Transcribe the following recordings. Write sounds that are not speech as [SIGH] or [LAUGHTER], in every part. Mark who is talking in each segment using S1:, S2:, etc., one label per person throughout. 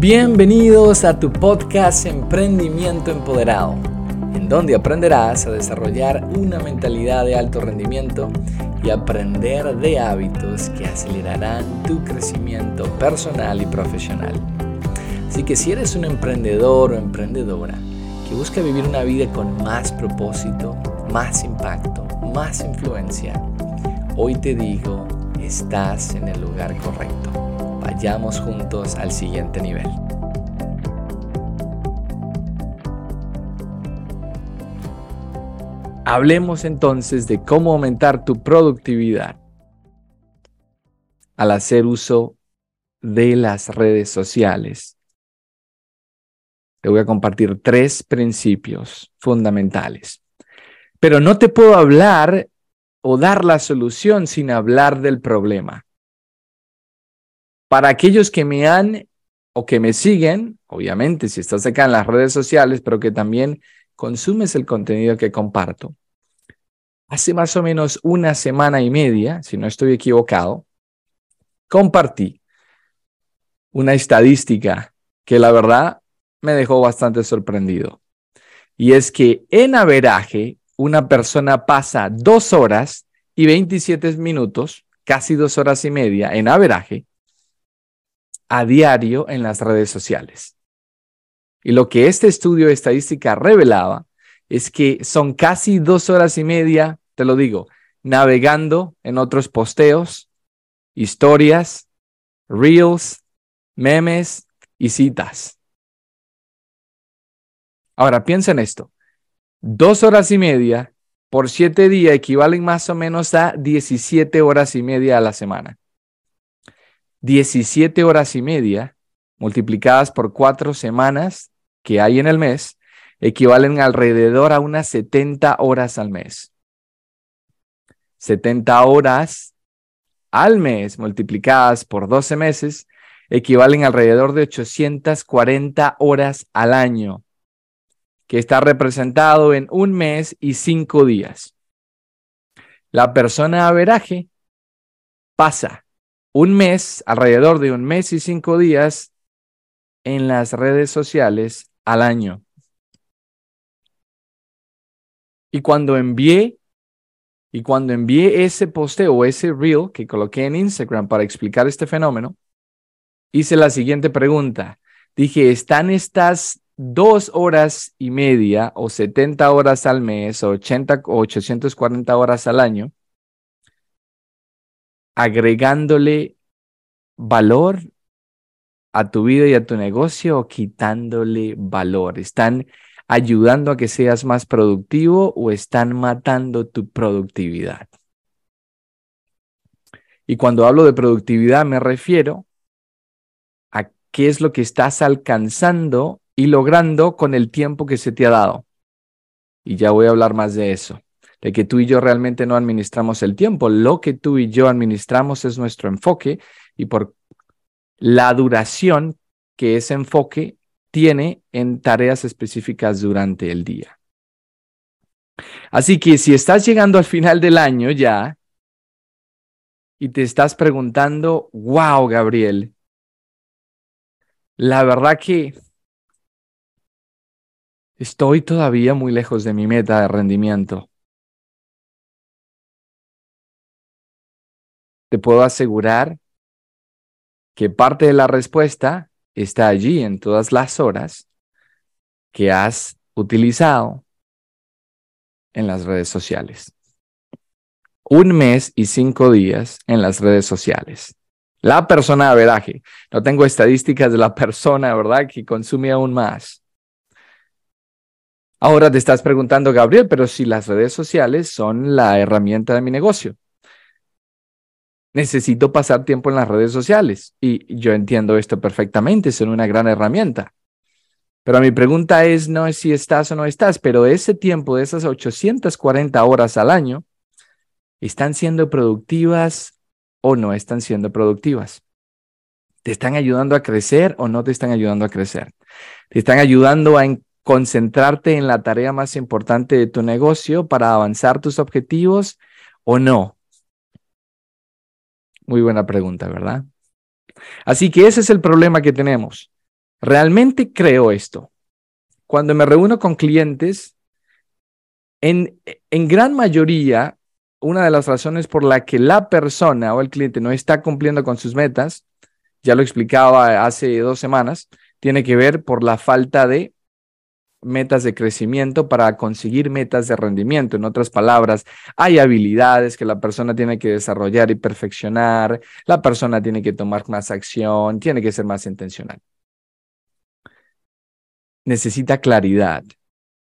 S1: Bienvenidos a tu podcast Emprendimiento Empoderado, en donde aprenderás a desarrollar una mentalidad de alto rendimiento y aprender de hábitos que acelerarán tu crecimiento personal y profesional. Así que si eres un emprendedor o emprendedora que busca vivir una vida con más propósito, más impacto, más influencia, hoy te digo, estás en el lugar correcto. Vayamos juntos al siguiente nivel. Hablemos entonces de cómo aumentar tu productividad al hacer uso de las redes sociales. Te voy a compartir tres principios fundamentales. Pero no te puedo hablar o dar la solución sin hablar del problema. Para aquellos que me han o que me siguen, obviamente si estás acá en las redes sociales, pero que también consumes el contenido que comparto. Hace más o menos una semana y media, si no estoy equivocado, compartí una estadística que la verdad me dejó bastante sorprendido. Y es que en averaje, una persona pasa dos horas y 27 minutos, casi dos horas y media en averaje, a diario en las redes sociales. Y lo que este estudio de estadística revelaba es que son casi dos horas y media, te lo digo, navegando en otros posteos, historias, reels, memes y citas. Ahora piensa en esto. Dos horas y media por siete días equivalen más o menos a 17 horas y media a la semana. 17 horas y media multiplicadas por cuatro semanas que hay en el mes equivalen alrededor a unas 70 horas al mes. 70 horas al mes multiplicadas por 12 meses equivalen alrededor de 840 horas al año, que está representado en un mes y cinco días. La persona averaje pasa un mes, alrededor de un mes y cinco días en las redes sociales al año. Y cuando envié, y cuando envié ese posteo o ese reel que coloqué en Instagram para explicar este fenómeno, hice la siguiente pregunta. Dije, ¿están estas dos horas y media o 70 horas al mes o 80 o 840 horas al año agregándole valor a tu vida y a tu negocio o quitándole valor? ¿Están ayudando a que seas más productivo o están matando tu productividad? Y cuando hablo de productividad me refiero a qué es lo que estás alcanzando y logrando con el tiempo que se te ha dado. Y ya voy a hablar más de eso de que tú y yo realmente no administramos el tiempo. Lo que tú y yo administramos es nuestro enfoque y por la duración que ese enfoque tiene en tareas específicas durante el día. Así que si estás llegando al final del año ya y te estás preguntando, wow, Gabriel, la verdad que estoy todavía muy lejos de mi meta de rendimiento. Te puedo asegurar que parte de la respuesta está allí en todas las horas que has utilizado en las redes sociales. Un mes y cinco días en las redes sociales. La persona de averaje. No tengo estadísticas de la persona, ¿verdad? Que consume aún más. Ahora te estás preguntando, Gabriel, pero si las redes sociales son la herramienta de mi negocio necesito pasar tiempo en las redes sociales. Y yo entiendo esto perfectamente, son una gran herramienta. Pero mi pregunta es, no es si estás o no estás, pero ese tiempo de esas 840 horas al año, ¿están siendo productivas o no están siendo productivas? ¿Te están ayudando a crecer o no te están ayudando a crecer? ¿Te están ayudando a concentrarte en la tarea más importante de tu negocio para avanzar tus objetivos o no? Muy buena pregunta, ¿verdad? Así que ese es el problema que tenemos. Realmente creo esto. Cuando me reúno con clientes, en, en gran mayoría, una de las razones por la que la persona o el cliente no está cumpliendo con sus metas, ya lo explicaba hace dos semanas, tiene que ver por la falta de metas de crecimiento para conseguir metas de rendimiento. En otras palabras, hay habilidades que la persona tiene que desarrollar y perfeccionar, la persona tiene que tomar más acción, tiene que ser más intencional. Necesita claridad,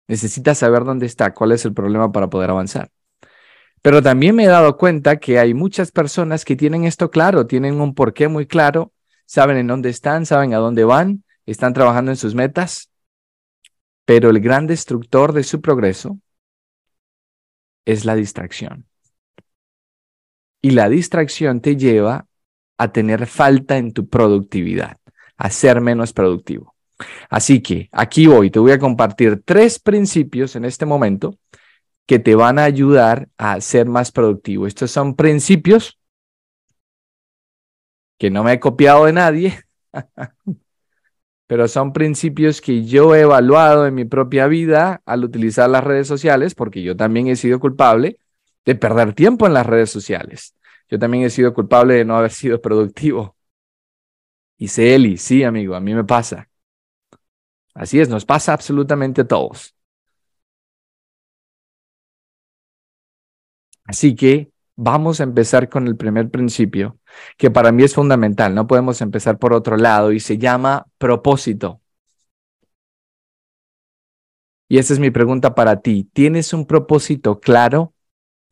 S1: necesita saber dónde está, cuál es el problema para poder avanzar. Pero también me he dado cuenta que hay muchas personas que tienen esto claro, tienen un porqué muy claro, saben en dónde están, saben a dónde van, están trabajando en sus metas, pero el gran destructor de su progreso es la distracción. Y la distracción te lleva a tener falta en tu productividad, a ser menos productivo. Así que aquí voy, te voy a compartir tres principios en este momento que te van a ayudar a ser más productivo. Estos son principios que no me he copiado de nadie, [LAUGHS] pero son principios que yo he evaluado en mi propia vida al utilizar las redes sociales, porque yo también he sido culpable de perder tiempo en las redes sociales. Yo también he sido culpable de no haber sido productivo. Y sé, Eli, sí, amigo, a mí me pasa. Así es, nos pasa absolutamente a todos. Así que vamos a empezar con el primer principio, que para mí es fundamental. No podemos empezar por otro lado y se llama propósito. Y esa es mi pregunta para ti. ¿Tienes un propósito claro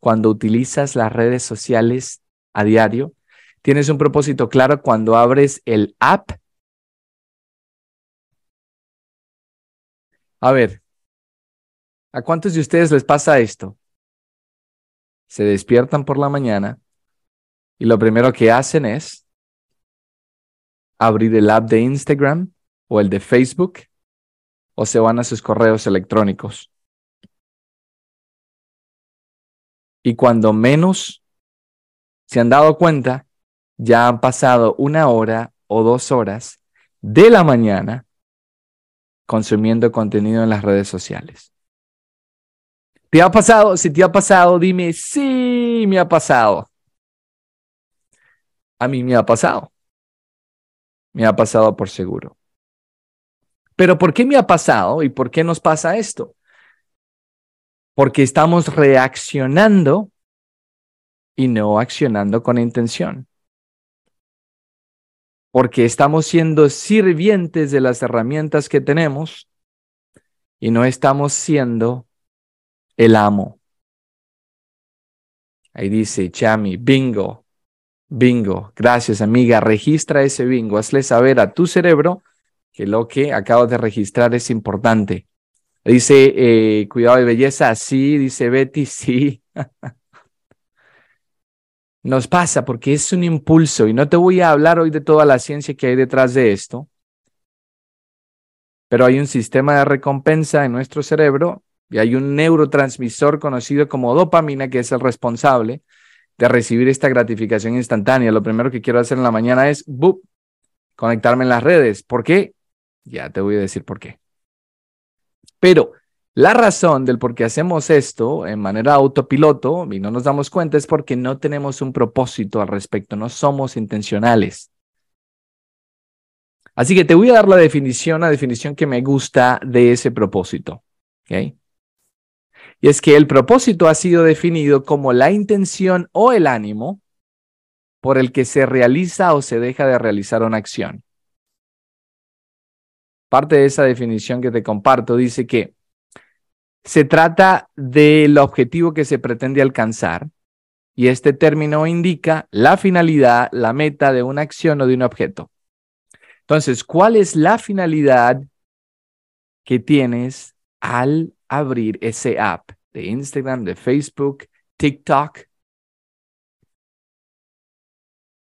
S1: cuando utilizas las redes sociales a diario? ¿Tienes un propósito claro cuando abres el app? A ver, ¿a cuántos de ustedes les pasa esto? Se despiertan por la mañana y lo primero que hacen es abrir el app de Instagram o el de Facebook o se van a sus correos electrónicos. Y cuando menos se han dado cuenta, ya han pasado una hora o dos horas de la mañana consumiendo contenido en las redes sociales. ¿Te ha pasado? Si te ha pasado, dime, sí, me ha pasado. A mí me ha pasado. Me ha pasado por seguro. Pero ¿por qué me ha pasado y por qué nos pasa esto? Porque estamos reaccionando y no accionando con intención. Porque estamos siendo sirvientes de las herramientas que tenemos y no estamos siendo el amo. Ahí dice Chami, bingo, bingo. Gracias amiga, registra ese bingo. Hazle saber a tu cerebro que lo que acabas de registrar es importante. Dice, eh, cuidado de belleza, sí, dice Betty, [LAUGHS] sí. Nos pasa porque es un impulso y no te voy a hablar hoy de toda la ciencia que hay detrás de esto, pero hay un sistema de recompensa en nuestro cerebro y hay un neurotransmisor conocido como dopamina que es el responsable de recibir esta gratificación instantánea. Lo primero que quiero hacer en la mañana es conectarme en las redes. ¿Por qué? Ya te voy a decir por qué. Pero la razón del por qué hacemos esto en manera autopiloto y no nos damos cuenta es porque no tenemos un propósito al respecto, no somos intencionales. Así que te voy a dar la definición, la definición que me gusta de ese propósito. ¿okay? Y es que el propósito ha sido definido como la intención o el ánimo por el que se realiza o se deja de realizar una acción. Parte de esa definición que te comparto dice que se trata del objetivo que se pretende alcanzar y este término indica la finalidad, la meta de una acción o de un objeto. Entonces, ¿cuál es la finalidad que tienes al abrir ese app de Instagram, de Facebook, TikTok.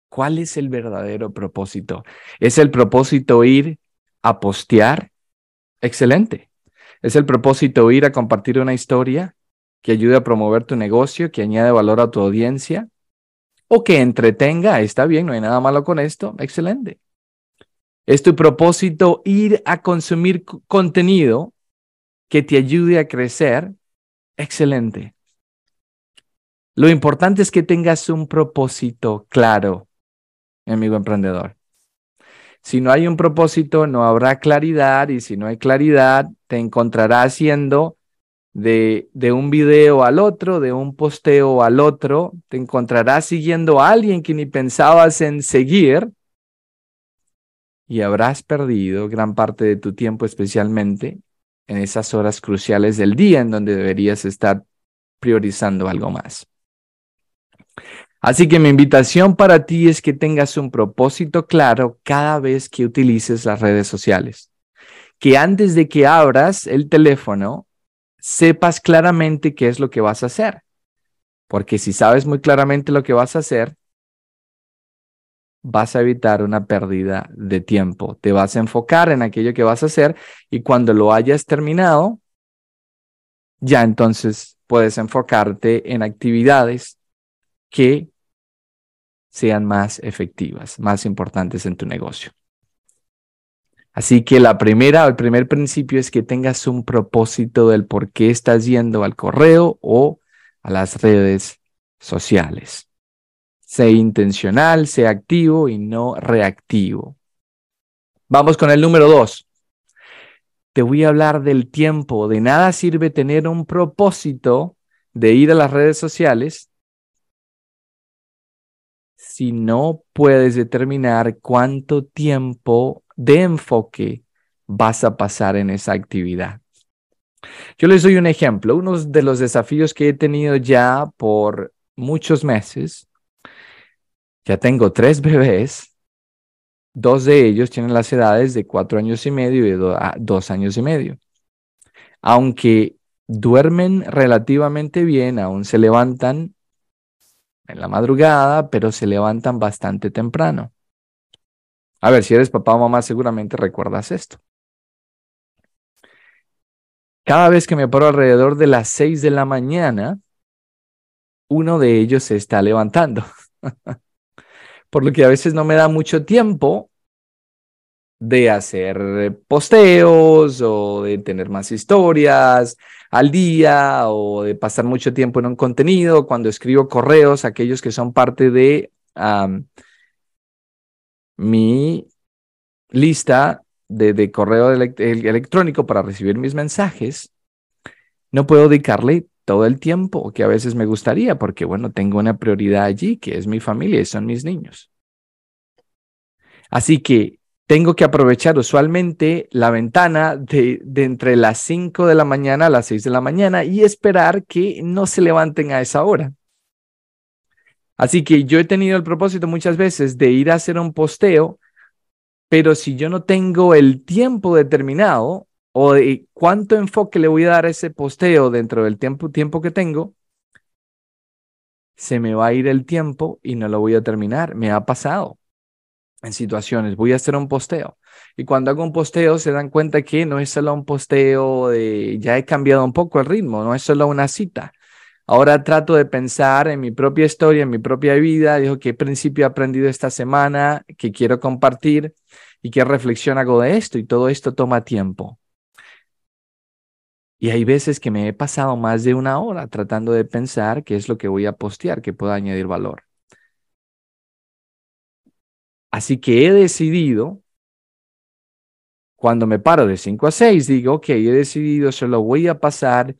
S1: ¿Cuál es el verdadero propósito? ¿Es el propósito ir a postear? Excelente. ¿Es el propósito ir a compartir una historia que ayude a promover tu negocio, que añade valor a tu audiencia? ¿O que entretenga? Está bien, no hay nada malo con esto. Excelente. ¿Es tu propósito ir a consumir contenido que te ayude a crecer? Excelente. Lo importante es que tengas un propósito claro, amigo emprendedor. Si no hay un propósito, no habrá claridad y si no hay claridad, te encontrarás haciendo de, de, un video al otro, de un posteo al otro, te encontrarás siguiendo a alguien que ni pensabas en seguir y habrás perdido gran parte de tu tiempo, especialmente en esas horas cruciales del día en donde deberías estar priorizando algo más. Así que mi invitación para ti es que tengas un propósito claro cada vez que utilices las redes sociales. Que antes de que abras el teléfono, sepas claramente qué es lo que vas a hacer. Porque si sabes muy claramente lo que vas a hacer, vas a evitar una pérdida de tiempo. Te vas a enfocar en aquello que vas a hacer y cuando lo hayas terminado, ya entonces puedes enfocarte en actividades que sean más efectivas, más importantes en tu negocio. Así que la primera, el primer principio es que tengas un propósito del por qué estás yendo al correo o a las redes sociales. Sé intencional, sé activo y no reactivo. Vamos con el número dos. Te voy a hablar del tiempo. De nada sirve tener un propósito de ir a las redes sociales si no puedes determinar cuánto tiempo de enfoque vas a pasar en esa actividad. Yo les doy un ejemplo. Uno de los desafíos que he tenido ya por muchos meses, ya tengo tres [LAUGHS] bebés, dos de ellos tienen las edades de cuatro años y medio y de dos años y medio. Aunque duermen relativamente bien, aún se levantan en la madrugada, pero se levantan bastante temprano. A ver, si eres papá o mamá, seguramente recuerdas esto. Cada vez que me paro alrededor de las 6 de la mañana, uno de ellos se está levantando. [LAUGHS] Por lo que a veces no me da mucho tiempo de hacer posteos o de tener más historias al día o de pasar mucho tiempo en un contenido, cuando escribo correos, aquellos que son parte de mi lista de, correo electrónico para recibir mis mensajes, no puedo dedicarle todo el tiempo que a veces me gustaría, porque bueno, tengo una prioridad allí, que es mi familia y son mis niños. Así que tengo que aprovechar usualmente la ventana de, entre las 5 de la mañana a las 6 de la mañana y esperar que no se levanten a esa hora. Así que yo he tenido el propósito muchas veces de ir a hacer un posteo, pero si yo no tengo el tiempo determinado o de cuánto enfoque le voy a dar a ese posteo dentro del tiempo, tiempo que tengo, se me va a ir el tiempo y no lo voy a terminar. Me ha pasado en situaciones, voy a hacer un posteo. Y cuando hago un posteo se dan cuenta que no es solo un posteo de, ya he cambiado un poco el ritmo, no es solo una cita. Ahora trato de pensar en mi propia historia, en mi propia vida, digo qué principio he aprendido esta semana, que quiero compartir y qué reflexión hago de esto y todo esto toma tiempo. Y hay veces que me he pasado más de una hora tratando de pensar qué es lo que voy a postear, que pueda añadir valor. Así que he decidido, cuando me paro de 5 a 6, digo, ok, he decidido, solo voy a pasar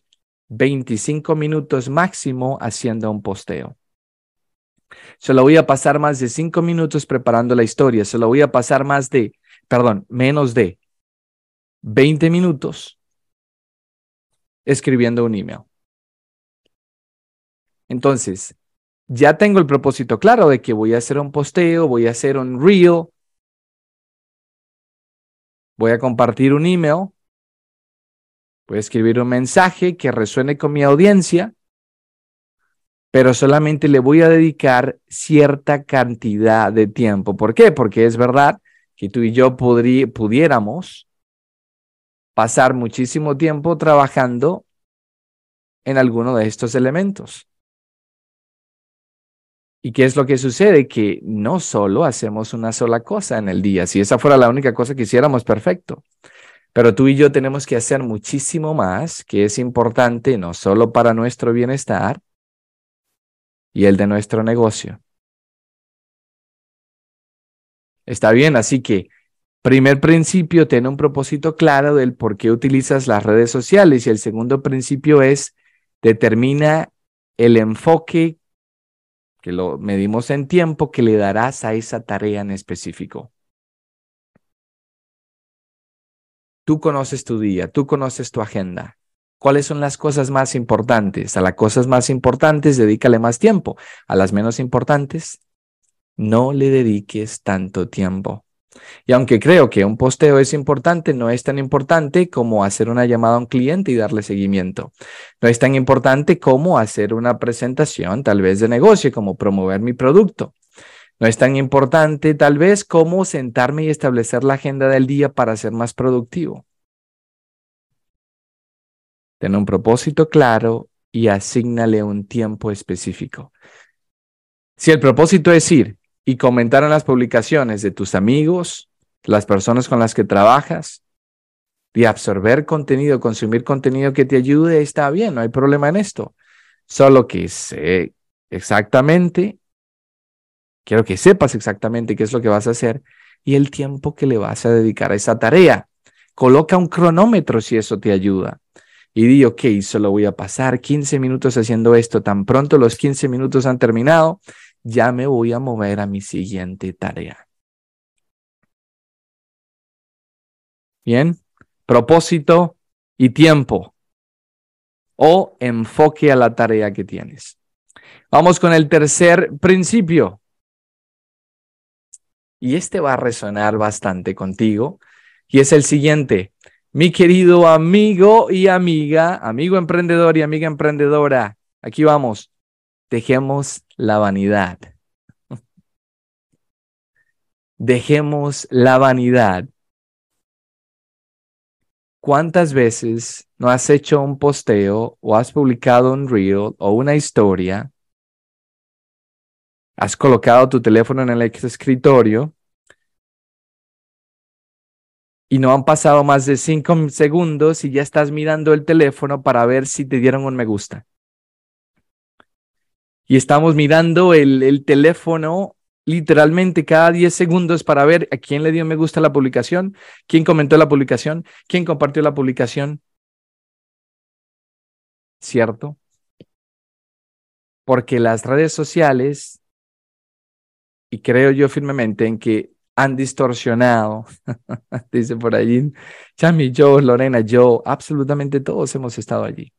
S1: 25 minutos máximo haciendo un posteo. Solo voy a pasar más de 5 minutos preparando la historia. Solo voy a pasar más de, perdón, menos de 20 minutos escribiendo un email. Entonces, ya tengo el propósito claro de que voy a hacer un posteo, voy a hacer un reel, voy a compartir un email, voy a escribir un mensaje que resuene con mi audiencia, pero solamente le voy a dedicar cierta cantidad de tiempo. ¿Por qué? Porque es verdad que tú y yo pudiéramos pasar muchísimo tiempo trabajando en alguno de estos elementos. ¿Y qué es lo que sucede? Que no solo hacemos una sola cosa en el día. Si esa fuera la única cosa que hiciéramos, perfecto. Pero tú y yo tenemos que hacer muchísimo más, que es importante no solo para nuestro bienestar y el de nuestro negocio. Está bien, así que primer principio, tiene un propósito claro del por qué utilizas las redes sociales y el segundo principio es determina el enfoque que lo medimos en tiempo que le darás a esa tarea en específico. Tú conoces tu día, tú conoces tu agenda. ¿Cuáles son las cosas más importantes? A las cosas más importantes dedícale más tiempo. A las menos importantes, no le dediques tanto tiempo. Y aunque creo que un posteo es importante, no es tan importante como hacer una llamada a un cliente y darle seguimiento. No es tan importante como hacer una presentación tal vez de negocio, como promover mi producto. No es tan importante tal vez como sentarme y establecer la agenda del día para ser más productivo. Ten un propósito claro y asígnale un tiempo específico. Si el propósito es ir y comentar en las publicaciones de tus amigos, las personas con las que trabajas, y absorber contenido, consumir contenido que te ayude, está bien, no hay problema en esto. Solo que sé exactamente, quiero que sepas exactamente qué es lo que vas a hacer y el tiempo que le vas a dedicar a esa tarea. Coloca un cronómetro si eso te ayuda. Y di, ok, solo voy a pasar 15 minutos haciendo esto. Tan pronto los 15 minutos han terminado, ya me voy a mover a mi siguiente tarea. Bien, propósito y tiempo o enfoque a la tarea que tienes. Vamos con el tercer principio. Y este va a resonar bastante contigo. Y es el siguiente. Mi querido amigo y amiga, amigo emprendedor y amiga emprendedora, aquí vamos. Dejemos la vanidad. Dejemos la vanidad. ¿Cuántas veces no has hecho un posteo o has publicado un reel o una historia? Has colocado tu teléfono en el escritorio y no han pasado más de cinco segundos y ya estás mirando el teléfono para ver si te dieron un me gusta y estamos mirando el, teléfono literalmente cada 10 segundos para ver a quién le dio me gusta la publicación, quién comentó la publicación, quién compartió la publicación. ¿Cierto? Porque las redes sociales, y creo yo firmemente en que han distorsionado, [LAUGHS] dice por allí, Chami, yo, Lorena, yo, absolutamente todos hemos estado allí.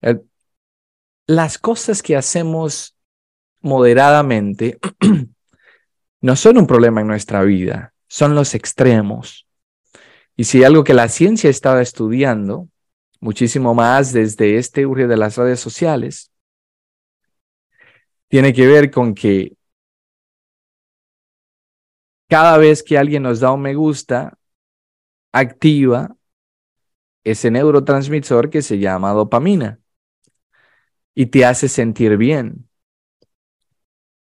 S1: El, las cosas que hacemos moderadamente [CLEARS THROAT] no son un problema en nuestra vida, son los extremos. Y si algo que la ciencia estaba estudiando, muchísimo más desde este urge de las redes sociales, tiene que ver con que cada vez que alguien nos da un me gusta, activa ese neurotransmisor que se llama dopamina y te hace sentir bien.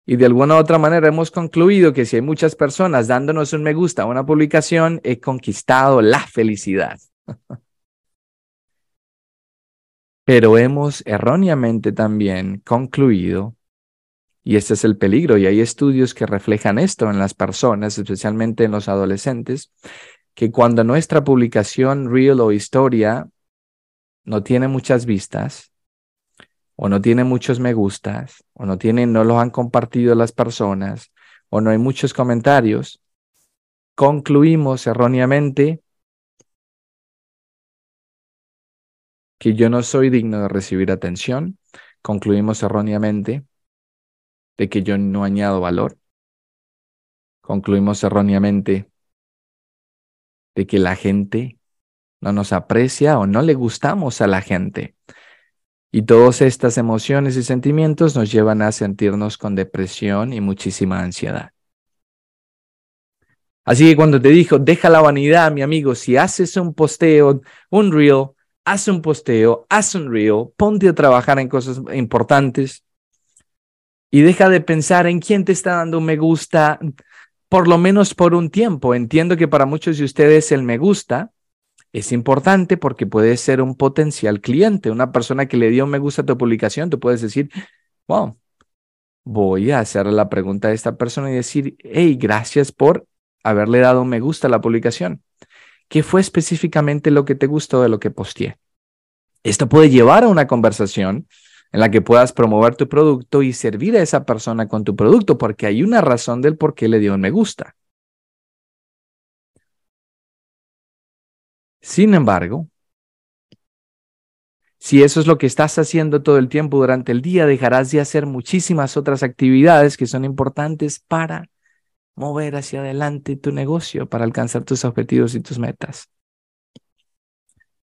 S1: Y de alguna u otra manera hemos concluido que si hay muchas personas dándonos un me gusta a una publicación, he conquistado la felicidad. [LAUGHS] Pero hemos erróneamente también concluido, y este es el peligro, y hay estudios que reflejan esto en las personas, especialmente en los adolescentes, que cuando nuestra publicación, reel o historia, no tiene muchas vistas, o no tiene muchos me gustas, o no tienen, no los han compartido las personas, o no hay muchos comentarios, concluimos erróneamente que yo no soy digno de recibir atención, concluimos erróneamente de que yo no añado valor, concluimos erróneamente de que la gente no nos aprecia o no le gustamos a la gente. Y todas estas emociones y sentimientos nos llevan a sentirnos con depresión y muchísima ansiedad. Así que cuando te dijo, deja la vanidad, mi amigo, si haces un posteo, un reel, haz un posteo, haz un reel, ponte a trabajar en cosas importantes. Y deja de pensar en quién te está dando un me gusta, por lo menos por un tiempo. Entiendo que para muchos de ustedes el me gusta es importante porque puede ser un potencial cliente, una persona que le dio un me gusta a tu publicación, tú puedes decir, wow, voy a hacer la pregunta a esta persona y decir, hey, gracias por haberle dado un me gusta a la publicación. ¿Qué fue específicamente lo que te gustó de lo que posteé? Esto puede llevar a una conversación en la que puedas promover tu producto y servir a esa persona con tu producto porque hay una razón del por qué le dio un me gusta. Sin embargo, si eso es lo que estás haciendo todo el tiempo durante el día, dejarás de hacer muchísimas otras actividades que son importantes para mover hacia adelante tu negocio, para alcanzar tus objetivos y tus metas.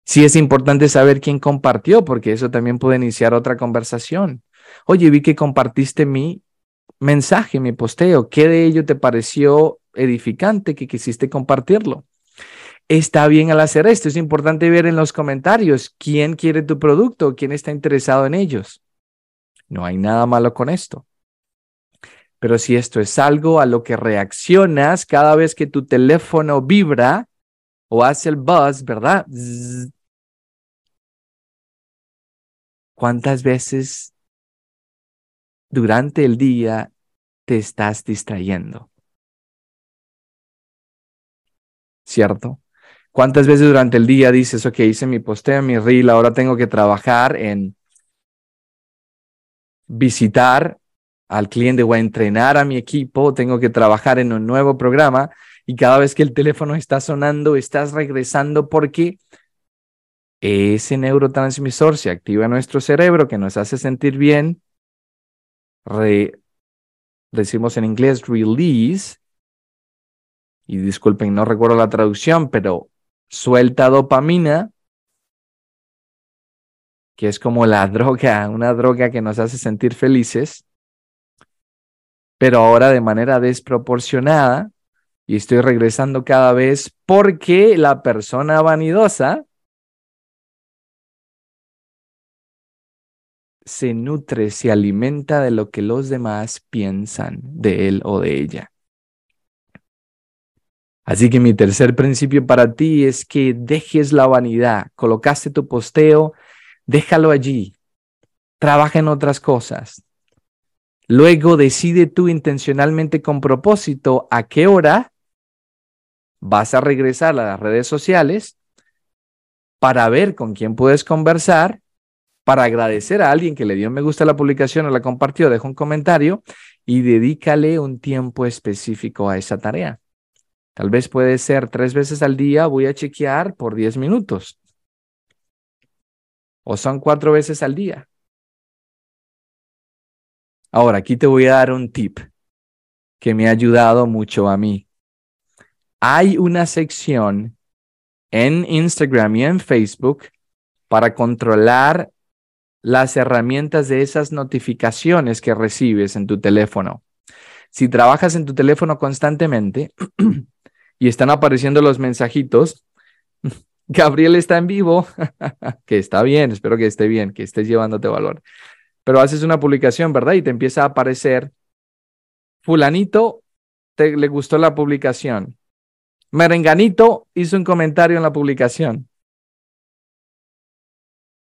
S1: Sí es importante saber quién compartió, porque eso también puede iniciar otra conversación. Oye, vi que compartiste mi mensaje, mi posteo. ¿Qué de ello te pareció edificante que quisiste compartirlo? Está bien al hacer esto. Es importante ver en los comentarios quién quiere tu producto, quién está interesado en ellos. No hay nada malo con esto. Pero si esto es algo a lo que reaccionas cada vez que tu teléfono vibra o hace el buzz, ¿verdad? ¿Cuántas veces durante el día te estás distrayendo? ¿Cierto? ¿Cuántas veces durante el día dices, ok, hice mi posteo, mi reel, ahora tengo que trabajar en visitar al cliente o a entrenar a mi equipo, tengo que trabajar en un nuevo programa y cada vez que el teléfono está sonando, estás regresando porque ese neurotransmisor se activa en nuestro cerebro que nos hace sentir bien. decimos en inglés release. Y disculpen, no recuerdo la traducción, pero suelta dopamina, que es como la [LAUGHS] droga, una droga que nos hace sentir felices, pero ahora de manera desproporcionada. Y estoy regresando cada vez porque la persona vanidosa se nutre, se alimenta de lo que los demás piensan de él o de ella. Así que mi tercer principio para ti es que dejes la vanidad. Colocaste tu posteo, déjalo allí. Trabaja en otras cosas. Luego decide tú intencionalmente con propósito a qué hora vas a regresar a las redes sociales para ver con quién puedes conversar para agradecer a alguien que le dio me gusta a la publicación o la compartió, deja un comentario y dedícale un tiempo específico a esa tarea. Tal vez puede ser tres veces al día voy a chequear por 10 minutos. O son cuatro veces al día. Ahora, aquí te voy a dar un tip que me ha ayudado mucho a mí. Hay una sección en Instagram y en Facebook para controlar las herramientas de esas notificaciones que recibes en tu teléfono. Si trabajas en tu teléfono constantemente [CLEARS THROAT] y están apareciendo los mensajitos, [LAUGHS] Gabriel está en vivo, [LAUGHS] que está bien, espero que esté bien, que estés llevándote valor. Pero haces una publicación, ¿verdad? Y te empieza a aparecer, fulanito, te, le gustó la publicación. Merenganito hizo un comentario en la publicación.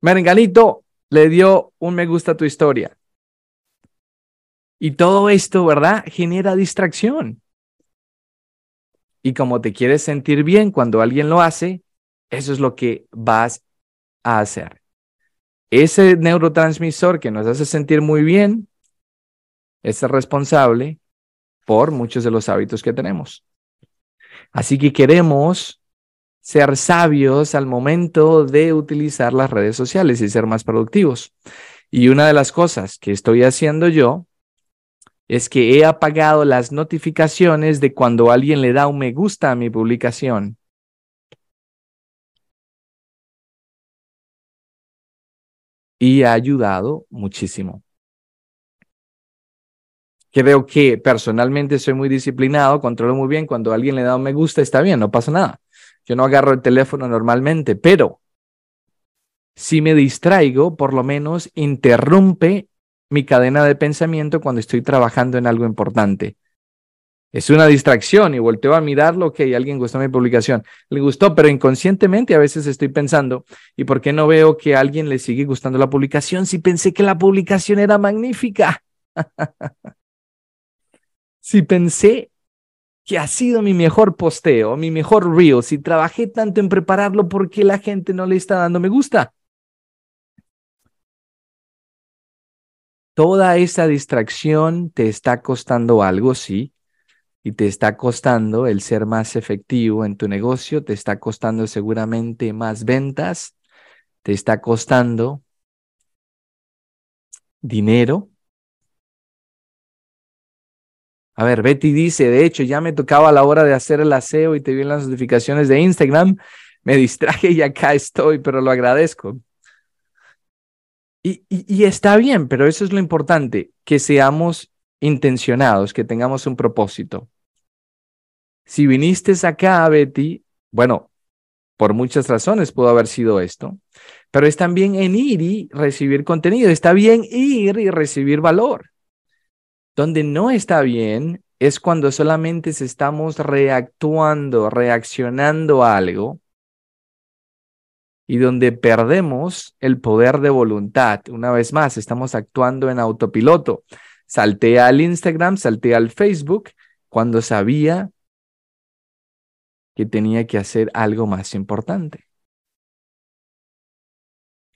S1: Merenganito le dio un me gusta a tu historia. Y todo esto, ¿verdad? Genera distracción. Y como te quieres sentir bien cuando alguien lo hace, eso es lo que vas a hacer. Ese neurotransmisor que nos hace sentir muy bien es responsable por muchos de los hábitos que tenemos. Así que queremos ser sabios al momento de utilizar las redes sociales y ser más productivos. Y una de las cosas que estoy haciendo yo es que he apagado las notificaciones de cuando alguien le da un me gusta a mi publicación. Y ha ayudado muchísimo. Creo que personalmente soy muy disciplinado, controlo muy bien. Cuando alguien le da un me gusta, está bien, no pasa nada. Yo no agarro el teléfono normalmente, pero si me distraigo, por lo menos interrumpe mi cadena de pensamiento cuando estoy trabajando en algo importante. Es una distracción y volteo a mirarlo, ok, alguien gustó mi publicación, le gustó, pero inconscientemente a veces estoy pensando, ¿y por qué no veo que a alguien le sigue gustando la publicación si pensé que la publicación era magnífica? [LAUGHS] si pensé que ha sido mi mejor posteo, mi mejor reel, si trabajé tanto en prepararlo, ¿por qué la gente no le está dando me gusta? Toda esa distracción te está costando algo, sí, y te está costando el ser más efectivo en tu negocio, te está costando seguramente más ventas, te está costando dinero, A ver, Betty dice, de hecho, ya me tocaba la hora de hacer el aseo y te vi en las notificaciones de Instagram, me distraje y acá estoy, pero lo agradezco. Y, está bien, pero eso es lo importante, que seamos intencionados, que tengamos un propósito. Si viniste acá, Betty, bueno, por muchas razones pudo haber sido esto, pero es también en ir y recibir contenido, está bien ir y recibir valor. Donde no está bien es cuando solamente estamos reactuando, reaccionando a algo y donde perdemos el poder de voluntad. Una vez más, estamos actuando en autopiloto. Salté al Instagram, salté al Facebook cuando sabía que tenía que hacer algo más importante.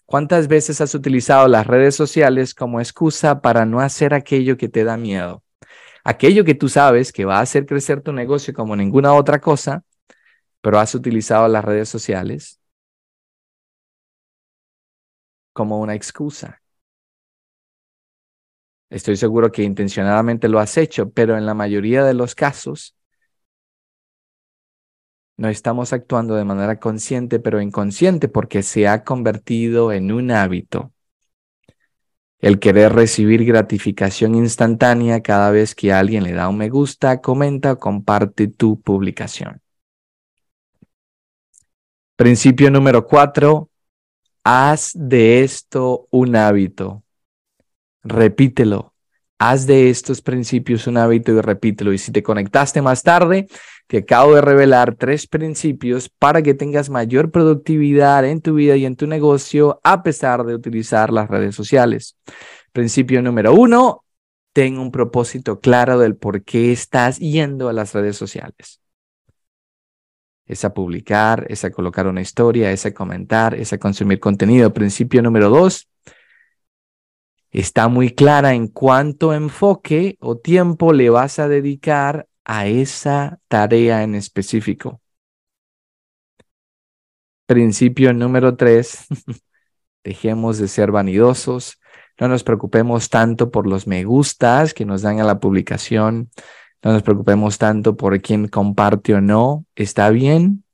S1: ¿Cuántas veces has utilizado las redes sociales como excusa para no hacer aquello que te da miedo? Aquello que tú sabes que va a hacer crecer tu negocio como ninguna otra cosa, pero has utilizado las redes sociales como una excusa. Estoy seguro que intencionadamente lo has hecho, pero en la mayoría de los casos no estamos actuando de manera consciente, pero inconsciente, porque se ha convertido en un hábito. El querer recibir gratificación instantánea cada vez que alguien le da un me gusta, comenta o comparte tu publicación. Principio número cuatro, haz de esto un hábito. Repítelo. Haz de estos principios un hábito y repítelo. Y si te conectaste más tarde, te acabo de revelar tres principios para que tengas mayor productividad en tu vida y en tu negocio a pesar de utilizar las redes sociales. Principio número uno, ten un propósito claro del por qué estás yendo a las redes sociales. Es a publicar, es a colocar una historia, es a comentar, es a consumir contenido. Principio número dos, está muy clara en cuánto enfoque o tiempo le vas a dedicar a esa tarea en específico. Principio número tres, [LAUGHS] dejemos de ser vanidosos, no nos preocupemos tanto por los me gustas que nos dan a la publicación, no nos preocupemos tanto por quién comparte o no, está bien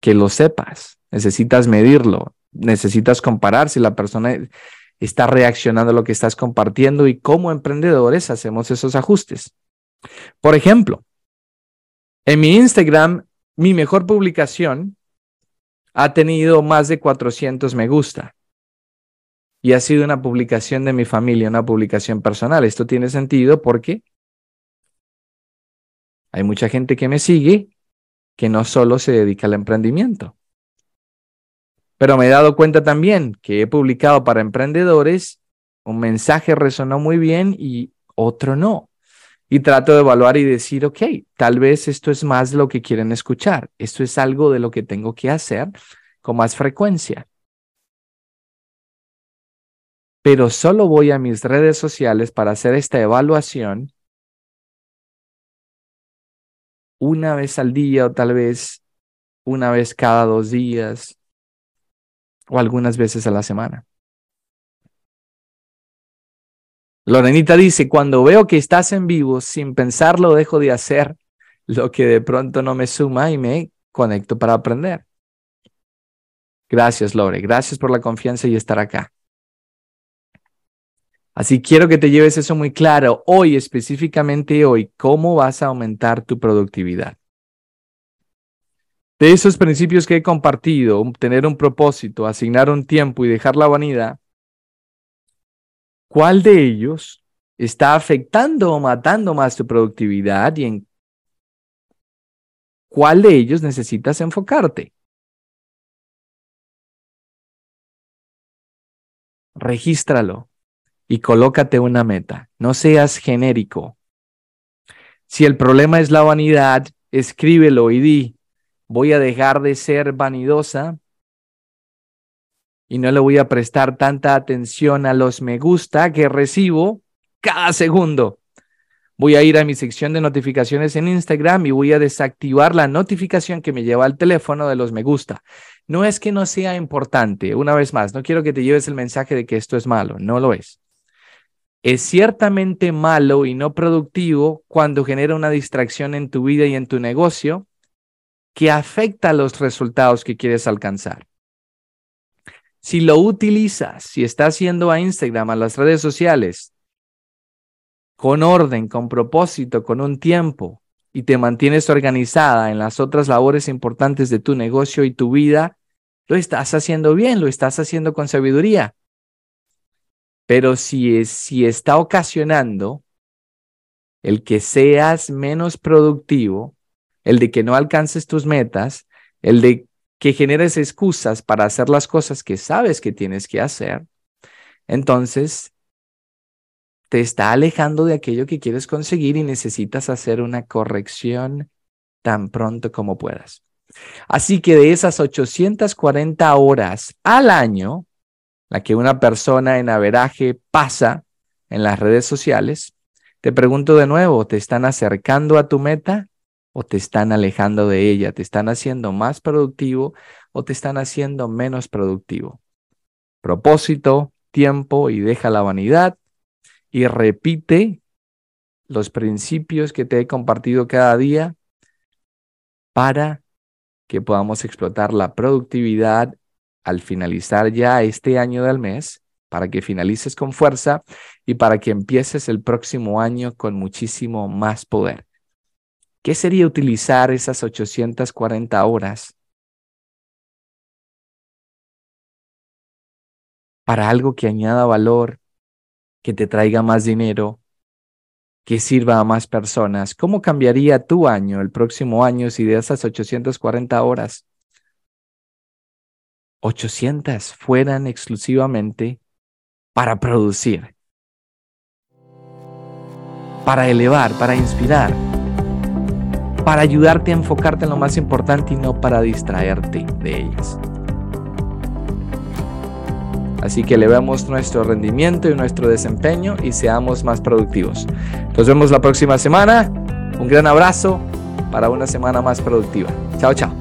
S1: que lo sepas, necesitas medirlo, necesitas comparar si la persona está reaccionando a lo que estás compartiendo y como emprendedores hacemos esos ajustes. Por ejemplo, en mi Instagram, mi mejor publicación ha tenido más de 400 me gusta y ha sido una publicación de mi familia, una publicación personal. Esto tiene sentido porque hay mucha gente que me sigue que no solo se dedica al emprendimiento. Pero me he dado cuenta también que he publicado para emprendedores, un mensaje resonó muy bien y otro no. Y trato de evaluar y decir, ok, tal vez esto es más lo que quieren escuchar. Esto es algo de lo que tengo que hacer con más frecuencia. Pero solo voy a mis redes sociales para hacer esta evaluación una vez al día o tal vez una vez cada dos días o algunas veces a la semana. Lorenita dice, cuando veo que estás en vivo, sin pensarlo dejo de hacer lo que de pronto no me suma y me conecto para aprender. Gracias, Lore. Gracias por la confianza y estar acá. Así quiero que te lleves eso muy claro. Hoy, específicamente hoy, ¿cómo vas a aumentar tu productividad? De esos principios que he compartido, tener un propósito, asignar un tiempo y dejar la vanidad, cuál de ellos está afectando o matando más tu productividad y en cuál de ellos necesitas enfocarte. Regístralo y colócate una meta. No seas genérico. Si el problema es la vanidad, escríbelo y di, voy a dejar de ser vanidosa y no le voy a prestar tanta atención a los me gusta que recibo cada segundo. Voy a ir a mi sección de notificaciones en Instagram y voy a desactivar la notificación que me lleva al teléfono de los me gusta. No es que no sea importante, una vez más, no quiero que te lleves el mensaje de que esto es malo, no lo es. Es ciertamente malo y no productivo cuando genera una distracción en tu vida y en tu negocio que afecta los resultados que quieres alcanzar. Si lo utilizas, si estás yendo a Instagram, a las redes sociales, con orden, con propósito, con un tiempo, y te mantienes organizada en las otras labores importantes de tu negocio y tu vida, lo estás haciendo bien, lo estás haciendo con sabiduría. Pero si, es, si está ocasionando el que seas menos productivo, el de que no alcances tus metas, el de que generes excusas para hacer las cosas que sabes que tienes que hacer, entonces te está alejando de aquello que quieres conseguir y necesitas hacer una corrección tan pronto como puedas. Así que de esas 840 horas al año, la que una persona en averaje pasa en las redes sociales, te pregunto de nuevo, ¿te están acercando a tu meta o te están alejando de ella? ¿Te están haciendo más productivo o te están haciendo menos productivo? Propósito, tiempo y deja la vanidad y repite los principios que te he compartido cada día para que podamos explotar la productividad al finalizar ya este año del mes, para que finalices con fuerza y para que empieces el próximo año con muchísimo más poder. ¿Qué sería utilizar esas 840 horas para algo que añada valor, que te traiga más dinero, que sirva a más personas? ¿Cómo cambiaría tu año, el próximo año, si de esas 840 horas, 800 fueran exclusivamente para producir, para elevar, para inspirar? para ayudarte a enfocarte en lo más importante y no para distraerte de ellas. Así que elevemos nuestro rendimiento y nuestro desempeño y seamos más productivos. Nos vemos la próxima semana. Un gran abrazo para una semana más productiva. Chao, chao.